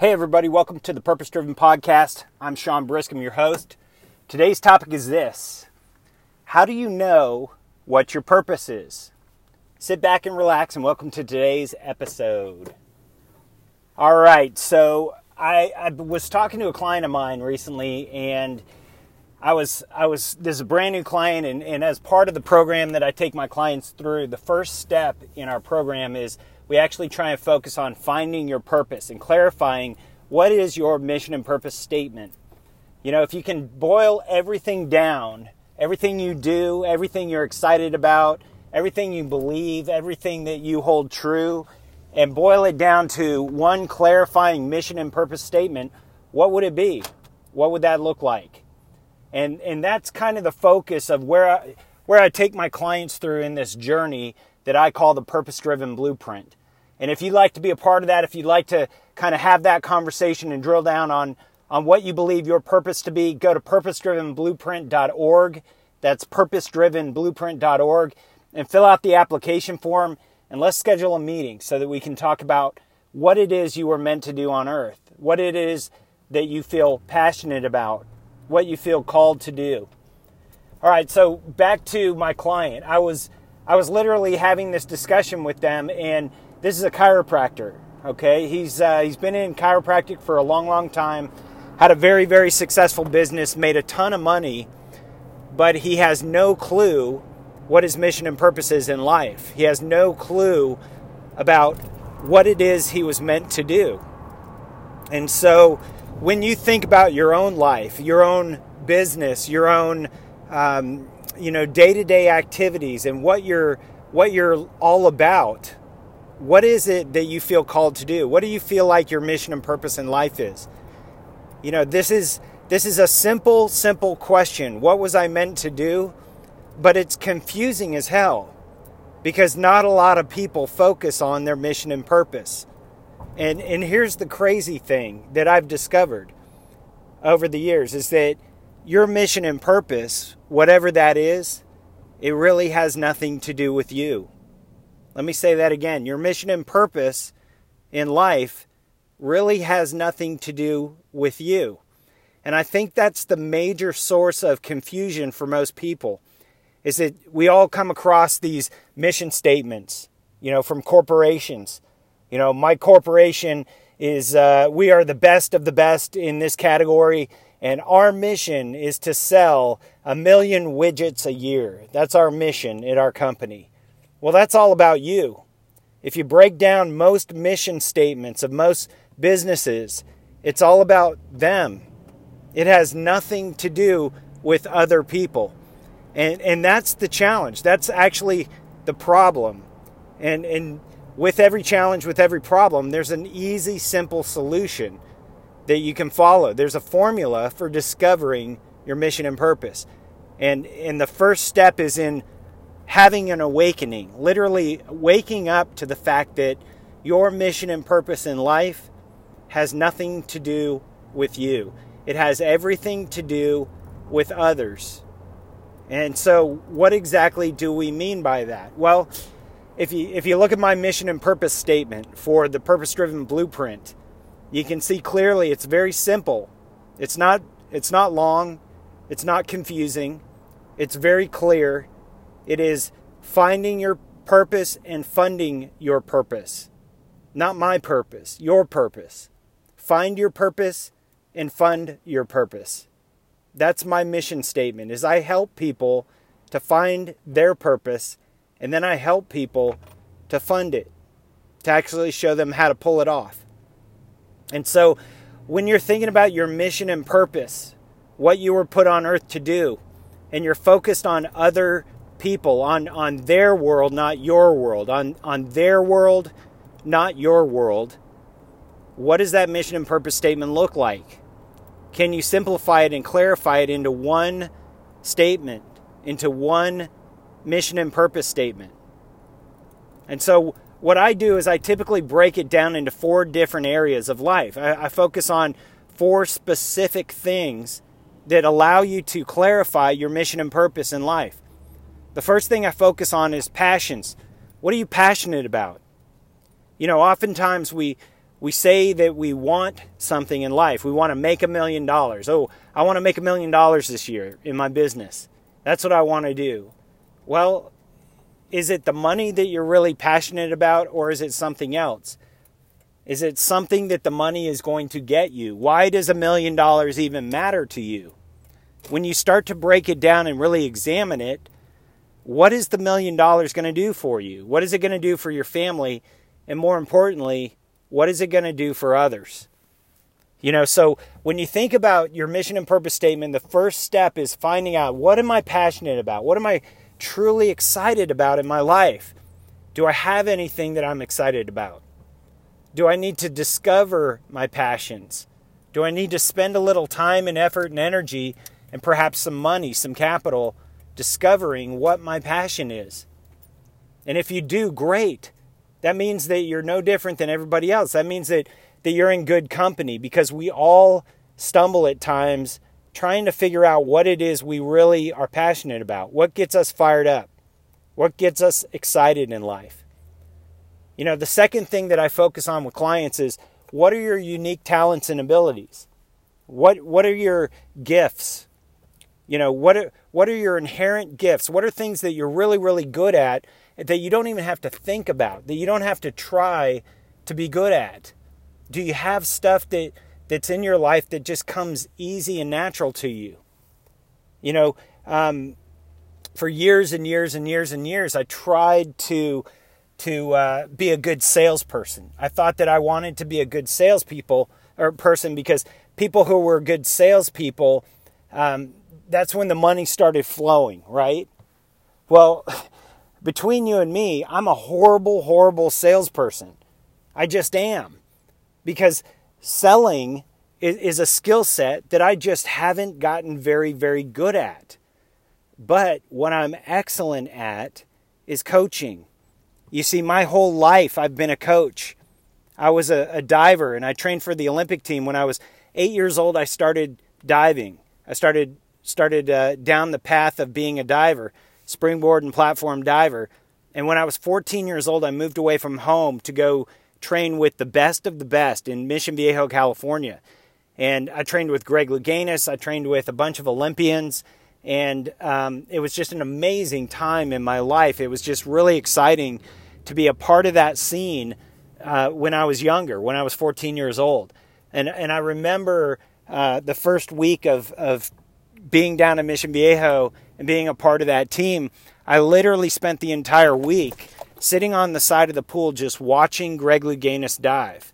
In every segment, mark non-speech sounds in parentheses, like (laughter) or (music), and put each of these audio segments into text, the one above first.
Hey, everybody, welcome to the Purpose Driven Podcast. I'm Sean Brisk, I'm your host. Today's topic is this How do you know what your purpose is? Sit back and relax, and welcome to today's episode. All right, so I, I was talking to a client of mine recently, and I was I was this is a brand new client, and, and as part of the program that I take my clients through, the first step in our program is we actually try and focus on finding your purpose and clarifying what is your mission and purpose statement. You know, if you can boil everything down, everything you do, everything you're excited about, everything you believe, everything that you hold true, and boil it down to one clarifying mission and purpose statement, what would it be? What would that look like? And and that's kind of the focus of where I, where I take my clients through in this journey that I call the purpose driven blueprint. And if you'd like to be a part of that, if you'd like to kind of have that conversation and drill down on, on what you believe your purpose to be, go to purposedrivenblueprint.org. That's purposedrivenblueprint.org and fill out the application form and let's schedule a meeting so that we can talk about what it is you were meant to do on earth, what it is that you feel passionate about, what you feel called to do. All right, so back to my client. I was I was literally having this discussion with them and this is a chiropractor. Okay, he's uh, he's been in chiropractic for a long, long time. Had a very, very successful business, made a ton of money, but he has no clue what his mission and purpose is in life. He has no clue about what it is he was meant to do. And so, when you think about your own life, your own business, your own um, you know day-to-day activities, and what you're what you're all about, what is it that you feel called to do? What do you feel like your mission and purpose in life is? You know, this is this is a simple simple question. What was I meant to do? But it's confusing as hell because not a lot of people focus on their mission and purpose. And and here's the crazy thing that I've discovered over the years is that your mission and purpose, whatever that is, it really has nothing to do with you. Let me say that again. Your mission and purpose in life really has nothing to do with you. And I think that's the major source of confusion for most people is that we all come across these mission statements, you know, from corporations. You know, my corporation is uh, we are the best of the best in this category, and our mission is to sell a million widgets a year. That's our mission at our company. Well, that's all about you. If you break down most mission statements of most businesses, it's all about them. It has nothing to do with other people. And and that's the challenge. That's actually the problem. And and with every challenge, with every problem, there's an easy, simple solution that you can follow. There's a formula for discovering your mission and purpose. And and the first step is in having an awakening, literally waking up to the fact that your mission and purpose in life has nothing to do with you. It has everything to do with others. And so, what exactly do we mean by that? Well, if you if you look at my mission and purpose statement for the purpose-driven blueprint, you can see clearly it's very simple. It's not it's not long, it's not confusing. It's very clear it is finding your purpose and funding your purpose. Not my purpose, your purpose. Find your purpose and fund your purpose. That's my mission statement is I help people to find their purpose and then I help people to fund it, to actually show them how to pull it off. And so when you're thinking about your mission and purpose, what you were put on earth to do, and you're focused on other people on, on their world, not your world, on, on their world, not your world, what does that mission and purpose statement look like? Can you simplify it and clarify it into one statement, into one mission and purpose statement? And so, what I do is I typically break it down into four different areas of life. I, I focus on four specific things that allow you to clarify your mission and purpose in life. The first thing I focus on is passions. What are you passionate about? You know, oftentimes we we say that we want something in life. We want to make a million dollars. Oh, I want to make a million dollars this year in my business. That's what I want to do. Well, is it the money that you're really passionate about, or is it something else? Is it something that the money is going to get you? Why does a million dollars even matter to you? When you start to break it down and really examine it, what is the million dollars going to do for you? What is it going to do for your family? And more importantly, what is it going to do for others? You know, so when you think about your mission and purpose statement, the first step is finding out what am I passionate about? What am I truly excited about in my life? Do I have anything that I'm excited about? Do I need to discover my passions? Do I need to spend a little time and effort and energy and perhaps some money, some capital, discovering what my passion is? And if you do, great. That means that you're no different than everybody else. That means that, that you're in good company because we all stumble at times trying to figure out what it is we really are passionate about. What gets us fired up? What gets us excited in life? You know, the second thing that I focus on with clients is what are your unique talents and abilities? What what are your gifts? You know, what are what are your inherent gifts? What are things that you're really really good at that you don't even have to think about, that you don't have to try to be good at? Do you have stuff that that's in your life that just comes easy and natural to you? You know, um, for years and years and years and years, I tried to to uh, be a good salesperson. I thought that I wanted to be a good salespeople or person because people who were good salespeople, um, that's when the money started flowing, right? Well, (laughs) between you and me, I'm a horrible, horrible salesperson. I just am. Because selling is, is a skill set that I just haven't gotten very, very good at. But what I'm excellent at is coaching. You see, my whole life I've been a coach. I was a, a diver and I trained for the Olympic team. When I was eight years old, I started diving. I started started uh, down the path of being a diver springboard and platform diver. And when I was 14 years old, I moved away from home to go train with the best of the best in Mission Viejo, California. And I trained with Greg Louganis, I trained with a bunch of Olympians, and um, it was just an amazing time in my life. It was just really exciting to be a part of that scene uh, when I was younger, when I was 14 years old. And, and I remember uh, the first week of, of being down in Mission Viejo and being a part of that team, I literally spent the entire week sitting on the side of the pool just watching Greg Louganis dive.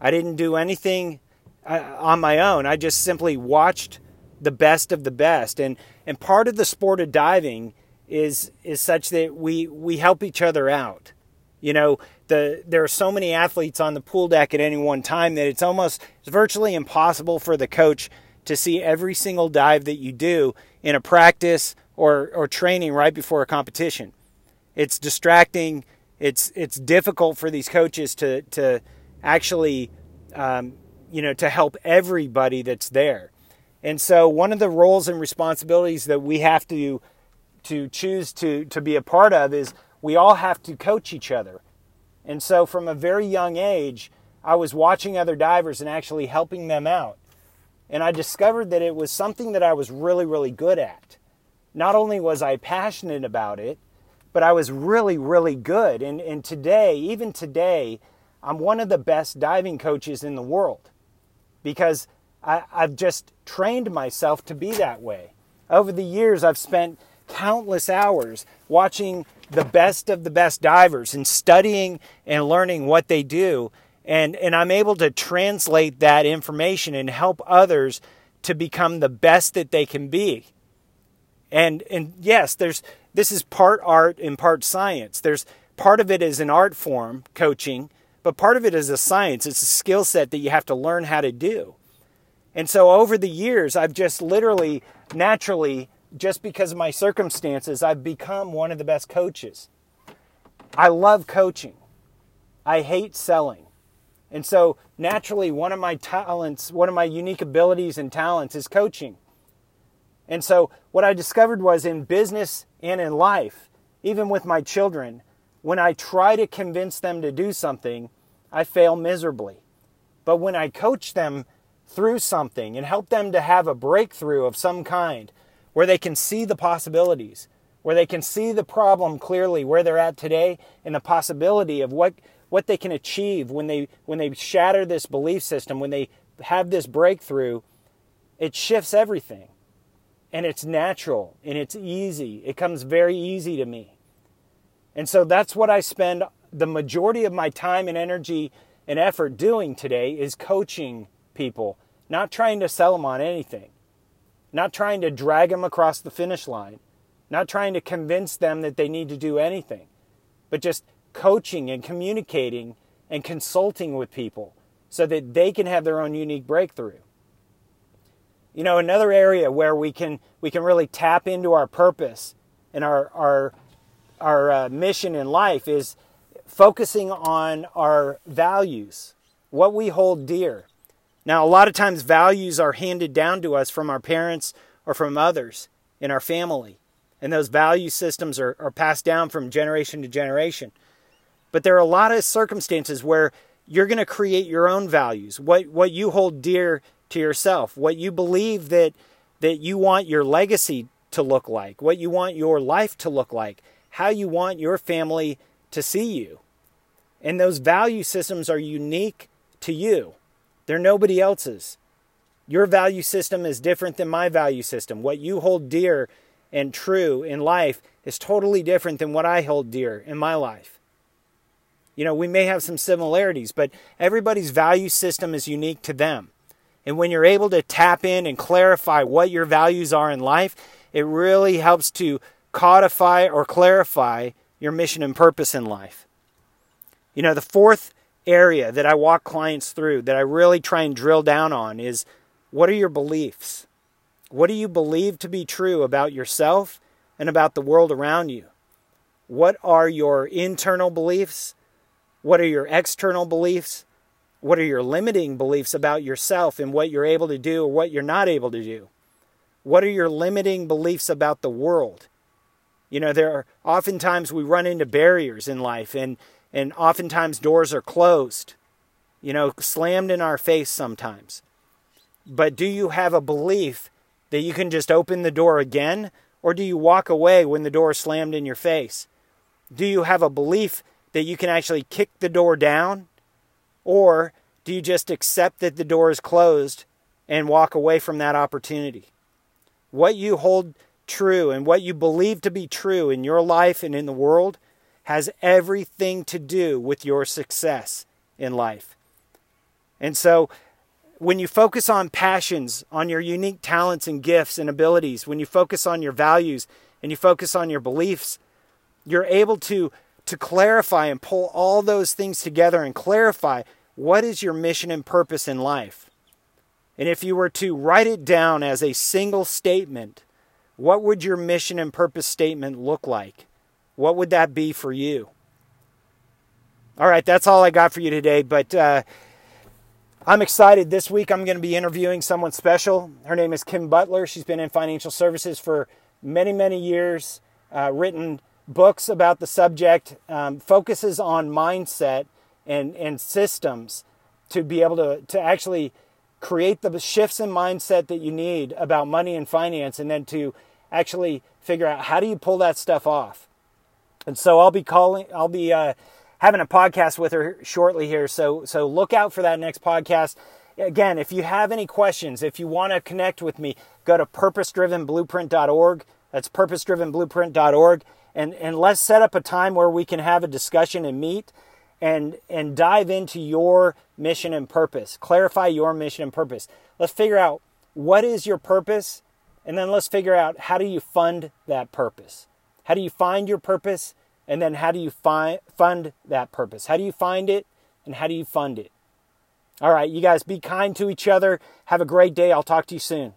I didn't do anything uh, on my own. I just simply watched the best of the best. And and part of the sport of diving is is such that we we help each other out. You know, the there are so many athletes on the pool deck at any one time that it's almost it's virtually impossible for the coach to see every single dive that you do in a practice or, or training right before a competition. It's distracting. It's it's difficult for these coaches to to actually um, you know to help everybody that's there. And so one of the roles and responsibilities that we have to to choose to to be a part of is we all have to coach each other. And so from a very young age, I was watching other divers and actually helping them out. And I discovered that it was something that I was really, really good at. Not only was I passionate about it, but I was really, really good. And, and today, even today, I'm one of the best diving coaches in the world because I, I've just trained myself to be that way. Over the years, I've spent countless hours watching the best of the best divers and studying and learning what they do and and I'm able to translate that information and help others to become the best that they can be. And and yes, there's this is part art and part science. There's part of it is an art form, coaching, but part of it is a science. It's a skill set that you have to learn how to do. And so over the years, I've just literally naturally just because of my circumstances, I've become one of the best coaches. I love coaching. I hate selling. And so naturally, one of my talents, one of my unique abilities and talents is coaching. And so what I discovered was in business and in life, even with my children, when I try to convince them to do something, I fail miserably. But when I coach them through something and help them to have a breakthrough of some kind where they can see the possibilities, where they can see the problem clearly where they're at today and the possibility of what what they can achieve when they when they shatter this belief system, when they have this breakthrough, it shifts everything. And it's natural and it's easy. It comes very easy to me. And so that's what I spend the majority of my time and energy and effort doing today is coaching people, not trying to sell them on anything, not trying to drag them across the finish line, not trying to convince them that they need to do anything, but just coaching and communicating and consulting with people so that they can have their own unique breakthrough. You know, another area where we can we can really tap into our purpose and our our our uh, mission in life is focusing on our values, what we hold dear. Now, a lot of times values are handed down to us from our parents or from others in our family. And those value systems are, are passed down from generation to generation. But there are a lot of circumstances where you're going to create your own values, what, what you hold dear to yourself, what you believe that, that you want your legacy to look like, what you want your life to look like, how you want your family to see you. And those value systems are unique to you, they're nobody else's. Your value system is different than my value system. What you hold dear and true in life is totally different than what I hold dear in my life. You know, we may have some similarities, but everybody's value system is unique to them. And when you're able to tap in and clarify what your values are in life, it really helps to codify or clarify your mission and purpose in life. You know, the fourth area that I walk clients through that I really try and drill down on is what are your beliefs? What do you believe to be true about yourself and about the world around you? What are your internal beliefs? What are your external beliefs? What are your limiting beliefs about yourself and what you're able to do or what you're not able to do? What are your limiting beliefs about the world? You know, there are oftentimes we run into barriers in life and and oftentimes doors are closed. You know, slammed in our face sometimes. But do you have a belief that you can just open the door again or do you walk away when the door is slammed in your face? Do you have a belief that you can actually kick the door down? Or do you just accept that the door is closed and walk away from that opportunity? What you hold true and what you believe to be true in your life and in the world has everything to do with your success in life. And so, when you focus on passions, on your unique talents and gifts and abilities, when you focus on your values and you focus on your beliefs, you're able to to clarify and pull all those things together and clarify what is your mission and purpose in life. And if you were to write it down as a single statement, what would your mission and purpose statement look like? What would that be for you? All right, that's all I got for you today, but uh, I'm excited. This week I'm going to be interviewing someone special. Her name is Kim Butler. She's been in financial services for many, many years, uh, written books about the subject, um, focuses on mindset and, and systems to be able to, to actually create the shifts in mindset that you need about money and finance, and then to actually figure out how do you pull that stuff off. And so I'll be calling, I'll be uh, having a podcast with her shortly here. So so look out for that next podcast. Again, if you have any questions, if you want to connect with me, go to purposedrivenblueprint.org. That's purposedrivenblueprint.org and and let's set up a time where we can have a discussion and meet and and dive into your mission and purpose. Clarify your mission and purpose. Let's figure out what is your purpose and then let's figure out how do you fund that purpose? How do you find your purpose and then how do you find fund that purpose? How do you find it and how do you fund it? All right you guys be kind to each other. Have a great day. I'll talk to you soon